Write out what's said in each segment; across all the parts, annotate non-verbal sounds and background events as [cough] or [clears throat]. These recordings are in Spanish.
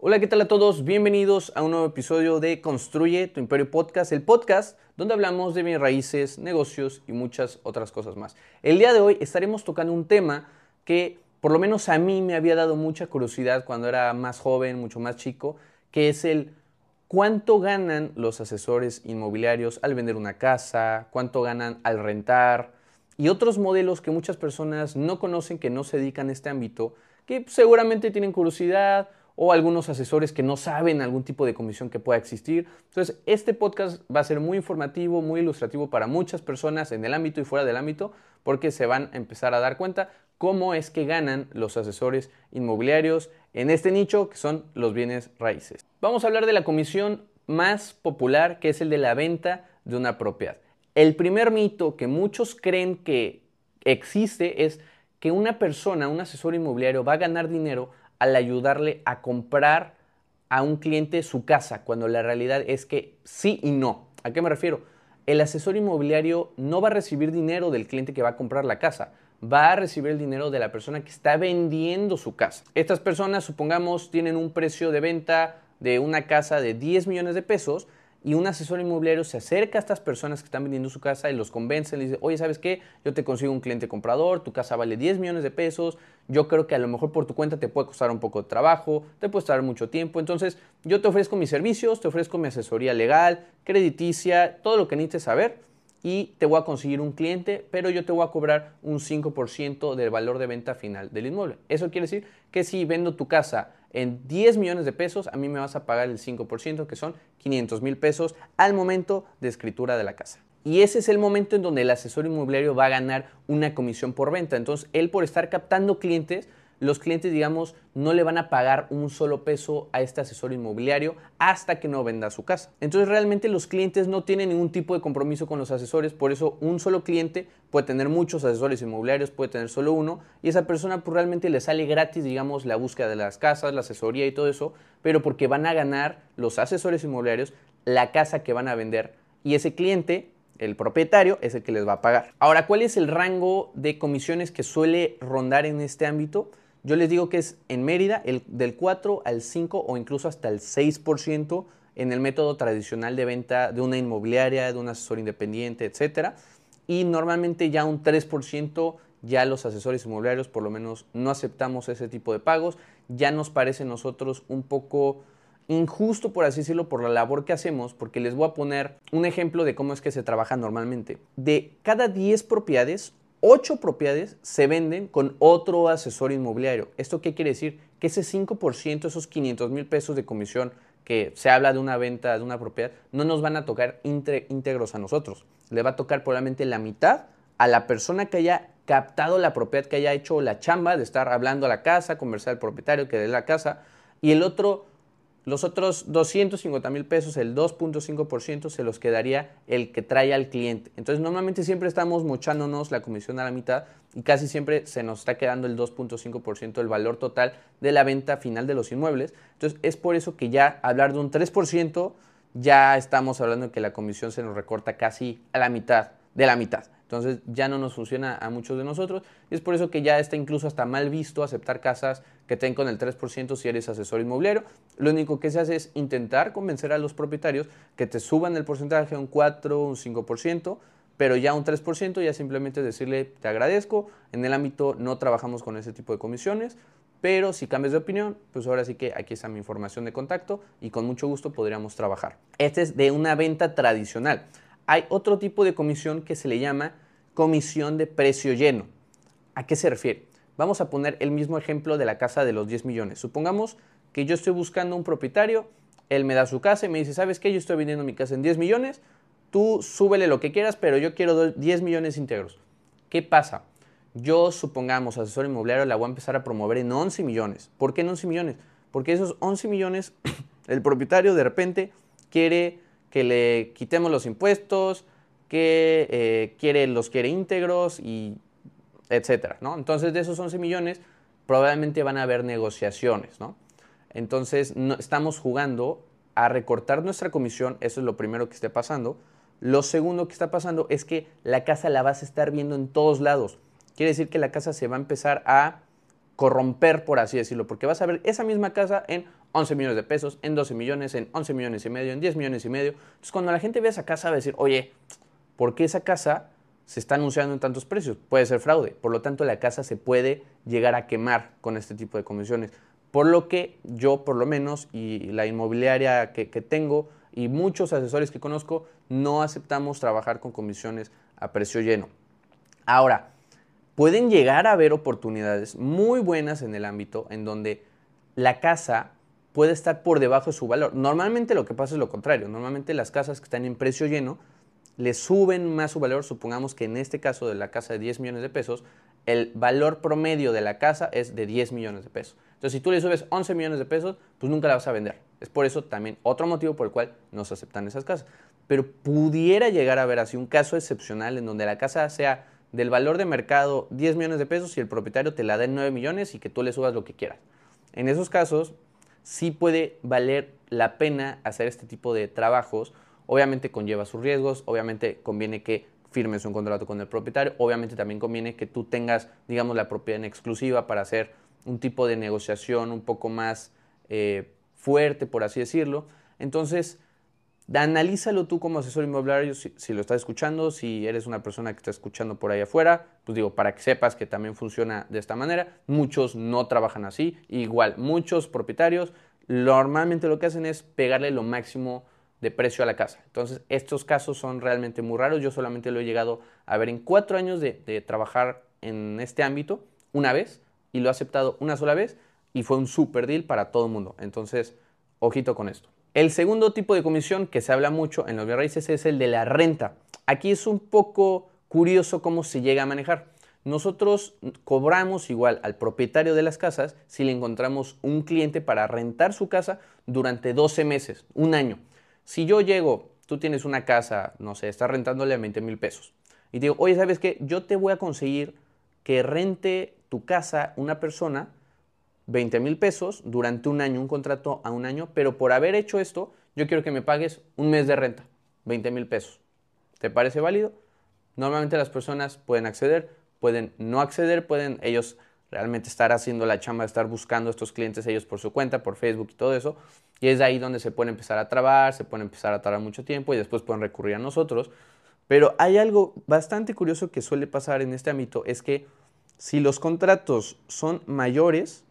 Hola, ¿qué tal a todos? Bienvenidos a un nuevo episodio de Construye tu Imperio Podcast, el podcast donde hablamos de bienes raíces, negocios y muchas otras cosas más. El día de hoy estaremos tocando un tema que por lo menos a mí me había dado mucha curiosidad cuando era más joven, mucho más chico, que es el cuánto ganan los asesores inmobiliarios al vender una casa, cuánto ganan al rentar y otros modelos que muchas personas no conocen, que no se dedican a este ámbito, que seguramente tienen curiosidad o algunos asesores que no saben algún tipo de comisión que pueda existir. Entonces, este podcast va a ser muy informativo, muy ilustrativo para muchas personas en el ámbito y fuera del ámbito, porque se van a empezar a dar cuenta cómo es que ganan los asesores inmobiliarios en este nicho que son los bienes raíces. Vamos a hablar de la comisión más popular, que es el de la venta de una propiedad. El primer mito que muchos creen que existe es que una persona, un asesor inmobiliario, va a ganar dinero al ayudarle a comprar a un cliente su casa, cuando la realidad es que sí y no. ¿A qué me refiero? El asesor inmobiliario no va a recibir dinero del cliente que va a comprar la casa, va a recibir el dinero de la persona que está vendiendo su casa. Estas personas, supongamos, tienen un precio de venta de una casa de 10 millones de pesos y un asesor inmobiliario se acerca a estas personas que están vendiendo su casa y los convence, le dice, oye, ¿sabes qué? Yo te consigo un cliente comprador, tu casa vale 10 millones de pesos, yo creo que a lo mejor por tu cuenta te puede costar un poco de trabajo, te puede costar mucho tiempo, entonces yo te ofrezco mis servicios, te ofrezco mi asesoría legal, crediticia, todo lo que necesites saber y te voy a conseguir un cliente, pero yo te voy a cobrar un 5% del valor de venta final del inmueble. Eso quiere decir que si vendo tu casa en 10 millones de pesos, a mí me vas a pagar el 5%, que son 500 mil pesos al momento de escritura de la casa. Y ese es el momento en donde el asesor inmobiliario va a ganar una comisión por venta. Entonces, él por estar captando clientes, los clientes, digamos, no le van a pagar un solo peso a este asesor inmobiliario hasta que no venda su casa. Entonces realmente los clientes no tienen ningún tipo de compromiso con los asesores, por eso un solo cliente puede tener muchos asesores inmobiliarios, puede tener solo uno, y esa persona pues, realmente le sale gratis, digamos, la búsqueda de las casas, la asesoría y todo eso, pero porque van a ganar los asesores inmobiliarios la casa que van a vender y ese cliente el propietario es el que les va a pagar. Ahora, ¿cuál es el rango de comisiones que suele rondar en este ámbito? Yo les digo que es en Mérida el, del 4 al 5 o incluso hasta el 6% en el método tradicional de venta de una inmobiliaria, de un asesor independiente, etc. Y normalmente ya un 3% ya los asesores inmobiliarios por lo menos no aceptamos ese tipo de pagos. Ya nos parece a nosotros un poco injusto, por así decirlo, por la labor que hacemos, porque les voy a poner un ejemplo de cómo es que se trabaja normalmente. De cada 10 propiedades, 8 propiedades se venden con otro asesor inmobiliario. ¿Esto qué quiere decir? Que ese 5%, esos 500 mil pesos de comisión que se habla de una venta de una propiedad, no nos van a tocar íntegros a nosotros. Le va a tocar probablemente la mitad a la persona que haya captado la propiedad, que haya hecho la chamba de estar hablando a la casa, conversar al propietario que dé la casa, y el otro los otros 250 mil pesos, el 2.5%, se los quedaría el que trae al cliente. Entonces, normalmente siempre estamos mochándonos la comisión a la mitad y casi siempre se nos está quedando el 2.5% del valor total de la venta final de los inmuebles. Entonces, es por eso que ya hablar de un 3%, ya estamos hablando de que la comisión se nos recorta casi a la mitad, de la mitad. Entonces ya no nos funciona a muchos de nosotros y es por eso que ya está incluso hasta mal visto aceptar casas que tengan el 3% si eres asesor inmobiliario. Lo único que se hace es intentar convencer a los propietarios que te suban el porcentaje a un 4, un 5%, pero ya un 3% ya simplemente decirle te agradezco, en el ámbito no trabajamos con ese tipo de comisiones, pero si cambias de opinión, pues ahora sí que aquí está mi información de contacto y con mucho gusto podríamos trabajar. Este es de una venta tradicional hay otro tipo de comisión que se le llama comisión de precio lleno. ¿A qué se refiere? Vamos a poner el mismo ejemplo de la casa de los 10 millones. Supongamos que yo estoy buscando un propietario, él me da su casa y me dice, ¿sabes qué? Yo estoy vendiendo mi casa en 10 millones, tú súbele lo que quieras, pero yo quiero 10 millones íntegros. ¿Qué pasa? Yo, supongamos, asesor inmobiliario, la voy a empezar a promover en 11 millones. ¿Por qué en 11 millones? Porque esos 11 millones, [clears throat] el propietario de repente quiere que le quitemos los impuestos, que eh, quiere, los quiere íntegros y etcétera, ¿no? Entonces, de esos 11 millones, probablemente van a haber negociaciones, ¿no? Entonces, estamos jugando a recortar nuestra comisión, eso es lo primero que esté pasando. Lo segundo que está pasando es que la casa la vas a estar viendo en todos lados. Quiere decir que la casa se va a empezar a corromper, por así decirlo, porque vas a ver esa misma casa en 11 millones de pesos, en 12 millones, en 11 millones y medio, en 10 millones y medio. Entonces, cuando la gente ve esa casa, va a decir, oye, ¿por qué esa casa se está anunciando en tantos precios? Puede ser fraude. Por lo tanto, la casa se puede llegar a quemar con este tipo de comisiones. Por lo que yo, por lo menos, y la inmobiliaria que, que tengo, y muchos asesores que conozco, no aceptamos trabajar con comisiones a precio lleno. Ahora, pueden llegar a haber oportunidades muy buenas en el ámbito en donde la casa puede estar por debajo de su valor. Normalmente lo que pasa es lo contrario. Normalmente las casas que están en precio lleno le suben más su valor. Supongamos que en este caso de la casa de 10 millones de pesos, el valor promedio de la casa es de 10 millones de pesos. Entonces, si tú le subes 11 millones de pesos, pues nunca la vas a vender. Es por eso también otro motivo por el cual no se aceptan esas casas. Pero pudiera llegar a haber así un caso excepcional en donde la casa sea del valor de mercado 10 millones de pesos y el propietario te la da en 9 millones y que tú le subas lo que quieras. En esos casos, sí puede valer la pena hacer este tipo de trabajos. Obviamente conlleva sus riesgos, obviamente conviene que firmes un contrato con el propietario, obviamente también conviene que tú tengas, digamos, la propiedad en exclusiva para hacer un tipo de negociación un poco más eh, fuerte, por así decirlo. Entonces, analízalo tú como asesor inmobiliario si, si, lo estás escuchando, si eres una persona que está escuchando por ahí afuera, pues digo, para que sepas que también funciona de esta manera. Muchos no trabajan así, igual, muchos propietarios normalmente lo que hacen es pegarle lo máximo de precio a la casa. Entonces, estos casos son realmente muy raros. Yo solamente lo he llegado a ver en cuatro años de, trabajar en este ámbito, una vez, y lo he aceptado una sola vez y fue un super deal para todo el mundo. Entonces, ojito con esto. El segundo tipo de comisión que se habla mucho en los bienes es el de la renta. Aquí es un poco curioso cómo se llega a manejar. Nosotros cobramos igual al propietario de las casas si le encontramos un cliente para rentar su casa durante 12 meses, un año. Si yo llego, tú tienes una casa, no sé, estás rentándole a 20 mil pesos y digo, oye, ¿sabes qué? Yo te voy a conseguir que rente tu casa una persona 20 mil pesos durante un año, un contrato a un año, pero por haber hecho esto, yo quiero que me pagues un mes de renta, 20 mil pesos. ¿Te parece válido? Normalmente las personas pueden acceder, pueden no acceder, pueden ellos realmente estar haciendo la chamba, estar buscando a estos clientes ellos por su cuenta, por Facebook y todo eso. Y es ahí donde se puede empezar a trabar, se puede empezar a tardar mucho tiempo y después pueden recurrir a nosotros. Pero hay algo bastante curioso que suele pasar en este ámbito, es que si los contratos son mayores,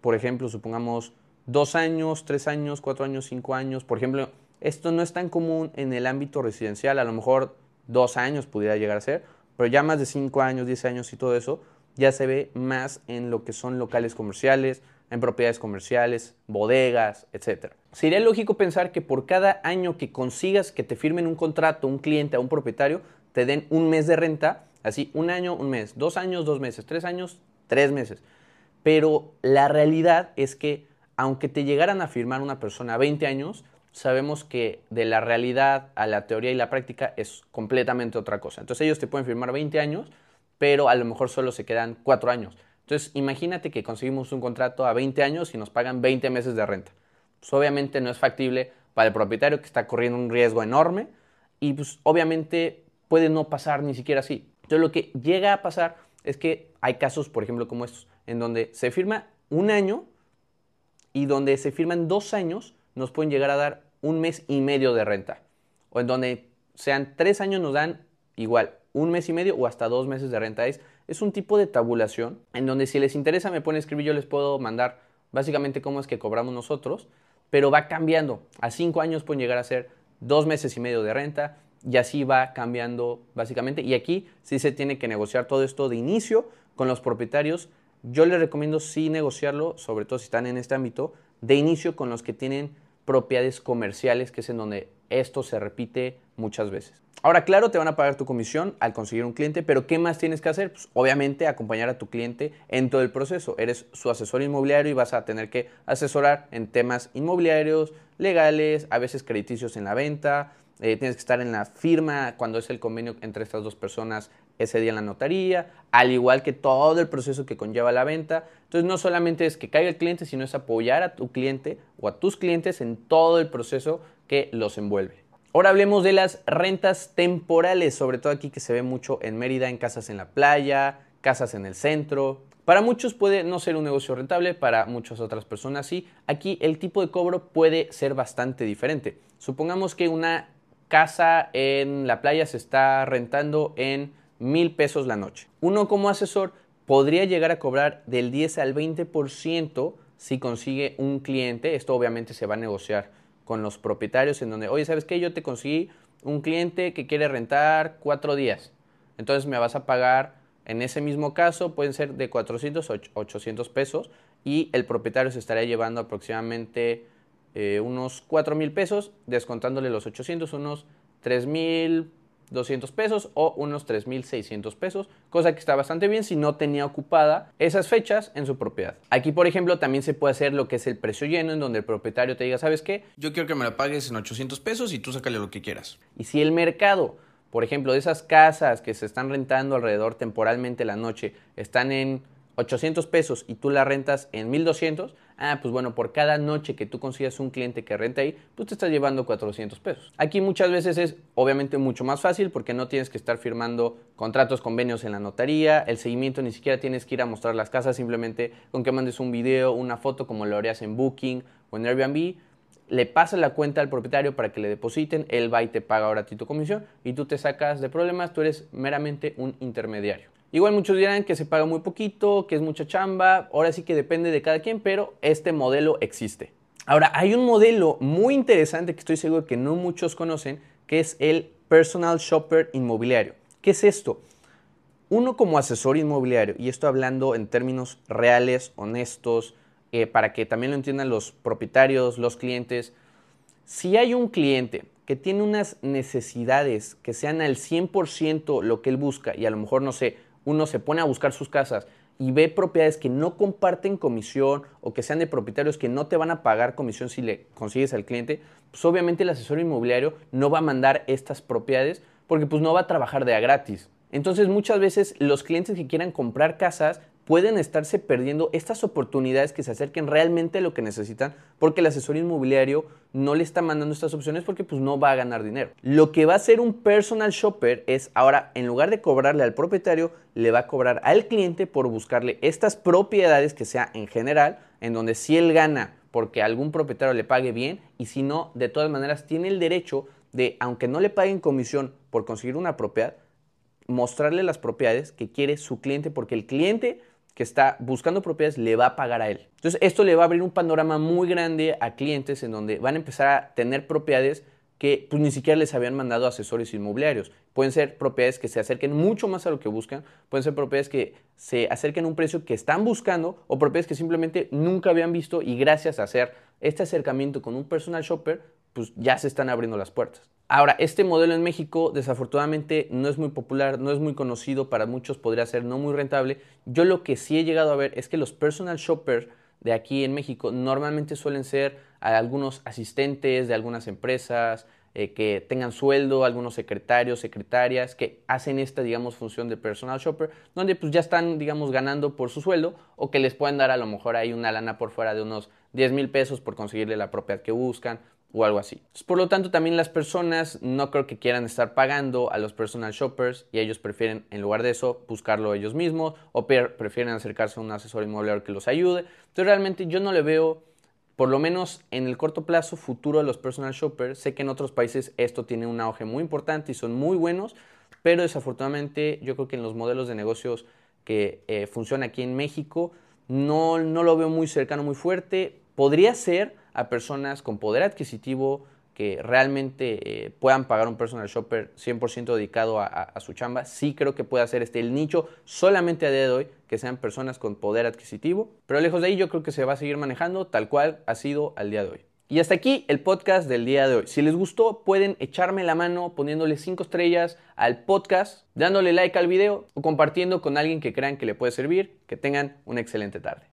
por ejemplo, supongamos dos años, tres años, cuatro años, cinco años, por ejemplo, esto no es tan común en el ámbito residencial, a lo mejor dos años pudiera llegar a ser, pero ya más de cinco años, diez años y todo eso, ya se ve más en lo que son locales comerciales, en propiedades comerciales, bodegas, etc. Sería lógico pensar que por cada año que consigas que te firmen un contrato, un cliente, a un propietario, te den un mes de renta, así un año, un mes, dos años, dos meses, tres años, tres meses. Pero la realidad es que aunque te llegaran a firmar una persona a 20 años, sabemos que de la realidad a la teoría y la práctica es completamente otra cosa. Entonces ellos te pueden firmar 20 años, pero a lo mejor solo se quedan 4 años. Entonces imagínate que conseguimos un contrato a 20 años y nos pagan 20 meses de renta. Pues obviamente no es factible para el propietario que está corriendo un riesgo enorme y pues obviamente puede no pasar ni siquiera así. Entonces lo que llega a pasar es que hay casos, por ejemplo, como estos en donde se firma un año y donde se firman dos años, nos pueden llegar a dar un mes y medio de renta. O en donde sean tres años nos dan igual un mes y medio o hasta dos meses de renta. Es, es un tipo de tabulación en donde si les interesa me pueden escribir, yo les puedo mandar básicamente cómo es que cobramos nosotros, pero va cambiando. A cinco años pueden llegar a ser dos meses y medio de renta y así va cambiando básicamente. Y aquí sí se tiene que negociar todo esto de inicio con los propietarios yo les recomiendo sí negociarlo, sobre todo si están en este ámbito, de inicio con los que tienen propiedades comerciales, que es en donde esto se repite muchas veces. Ahora, claro, te van a pagar tu comisión al conseguir un cliente, pero ¿qué más tienes que hacer? Pues, obviamente acompañar a tu cliente en todo el proceso. Eres su asesor inmobiliario y vas a tener que asesorar en temas inmobiliarios, legales, a veces crediticios en la venta, eh, tienes que estar en la firma cuando es el convenio entre estas dos personas ese día en la notaría, al igual que todo el proceso que conlleva la venta. Entonces no solamente es que caiga el cliente, sino es apoyar a tu cliente o a tus clientes en todo el proceso que los envuelve. Ahora hablemos de las rentas temporales, sobre todo aquí que se ve mucho en Mérida, en casas en la playa, casas en el centro, Para muchos puede no ser un negocio rentable, para muchas otras personas sí. Aquí el tipo de cobro puede ser bastante diferente. Supongamos que una casa en la playa se está rentando en mil pesos la noche. Uno como asesor podría llegar a cobrar del 10 al 20% si consigue un cliente. Esto obviamente se va a negociar con los propietarios en donde, oye, ¿sabes qué? Yo te conseguí un cliente que quiere rentar cuatro días. Entonces me vas a pagar, en ese mismo caso, pueden ser de 400 a 800 pesos y el propietario se estaría llevando aproximadamente eh, unos 4 mil pesos, descontándole los 800, unos 3 mil 200 pesos o unos 3.600 pesos, cosa que está bastante bien si no tenía ocupada esas fechas en su propiedad. Aquí, por ejemplo, también se puede hacer lo que es el precio lleno, en donde el propietario te diga, ¿sabes qué? Yo quiero que me la pagues en 800 pesos y tú sácale lo que quieras. Y si el mercado, por ejemplo, de esas casas que se están rentando alrededor temporalmente la noche, están en 800 pesos y tú la rentas en 1200, ah, pues bueno, por cada noche que tú consigas un cliente que renta ahí, pues te estás llevando 400 pesos. Aquí muchas veces es obviamente mucho más fácil porque no tienes que estar firmando contratos, convenios en la notaría, el seguimiento ni siquiera tienes que ir a mostrar las casas, simplemente con que mandes un video, una foto como lo harías en Booking o en Airbnb, le pasas la cuenta al propietario para que le depositen, él va y te paga ahora a ti tu comisión y tú te sacas de problemas, tú eres meramente un intermediario. Igual muchos dirán que se paga muy poquito, que es mucha chamba, ahora sí que depende de cada quien, pero este modelo existe. Ahora, hay un modelo muy interesante que estoy seguro que no muchos conocen, que es el Personal Shopper Inmobiliario. ¿Qué es esto? Uno como asesor inmobiliario, y esto hablando en términos reales, honestos, eh, para que también lo entiendan los propietarios, los clientes, si hay un cliente que tiene unas necesidades que sean al 100% lo que él busca, y a lo mejor, no sé, uno se pone a buscar sus casas y ve propiedades que no comparten comisión o que sean de propietarios que no te van a pagar comisión si le consigues al cliente, pues obviamente el asesor inmobiliario no va a mandar estas propiedades porque pues no va a trabajar de a gratis. Entonces muchas veces los clientes que quieran comprar casas pueden estarse perdiendo estas oportunidades que se acerquen realmente a lo que necesitan porque el asesor inmobiliario no le está mandando estas opciones porque pues no va a ganar dinero. Lo que va a hacer un personal shopper es ahora en lugar de cobrarle al propietario, le va a cobrar al cliente por buscarle estas propiedades que sea en general, en donde si él gana porque algún propietario le pague bien y si no, de todas maneras tiene el derecho de, aunque no le paguen comisión por conseguir una propiedad, mostrarle las propiedades que quiere su cliente porque el cliente que está buscando propiedades le va a pagar a él. Entonces esto le va a abrir un panorama muy grande a clientes en donde van a empezar a tener propiedades que pues, ni siquiera les habían mandado asesores inmobiliarios. Pueden ser propiedades que se acerquen mucho más a lo que buscan, pueden ser propiedades que se acerquen a un precio que están buscando o propiedades que simplemente nunca habían visto y gracias a hacer este acercamiento con un personal shopper, pues ya se están abriendo las puertas. Ahora, este modelo en México desafortunadamente no es muy popular, no es muy conocido, para muchos podría ser no muy rentable. Yo lo que sí he llegado a ver es que los personal shoppers de aquí en México normalmente suelen ser algunos asistentes de algunas empresas, eh, que tengan sueldo, algunos secretarios, secretarias, que hacen esta, digamos, función de personal shopper, donde pues ya están, digamos, ganando por su sueldo o que les pueden dar a lo mejor ahí una lana por fuera de unos 10 mil pesos por conseguirle la propiedad que buscan o algo así. Por lo tanto, también las personas no creo que quieran estar pagando a los personal shoppers y ellos prefieren, en lugar de eso, buscarlo ellos mismos o prefieren acercarse a un asesor inmobiliario que los ayude. Entonces, realmente yo no le veo, por lo menos en el corto plazo, futuro a los personal shoppers. Sé que en otros países esto tiene un auge muy importante y son muy buenos, pero desafortunadamente yo creo que en los modelos de negocios que eh, funcionan aquí en México, no, no lo veo muy cercano, muy fuerte. Podría ser a personas con poder adquisitivo que realmente eh, puedan pagar un personal shopper 100% dedicado a, su chamba. Sí creo que puede hacer este el nicho solamente a día de hoy, que sean personas con poder adquisitivo. Pero lejos de ahí yo creo que se va a seguir manejando tal cual ha sido al día de hoy. Y hasta aquí el podcast del día de hoy. Si les gustó, pueden echarme la mano poniéndole 5 estrellas al podcast, dándole like al video o compartiendo con alguien que crean que le puede servir. Que tengan una excelente tarde.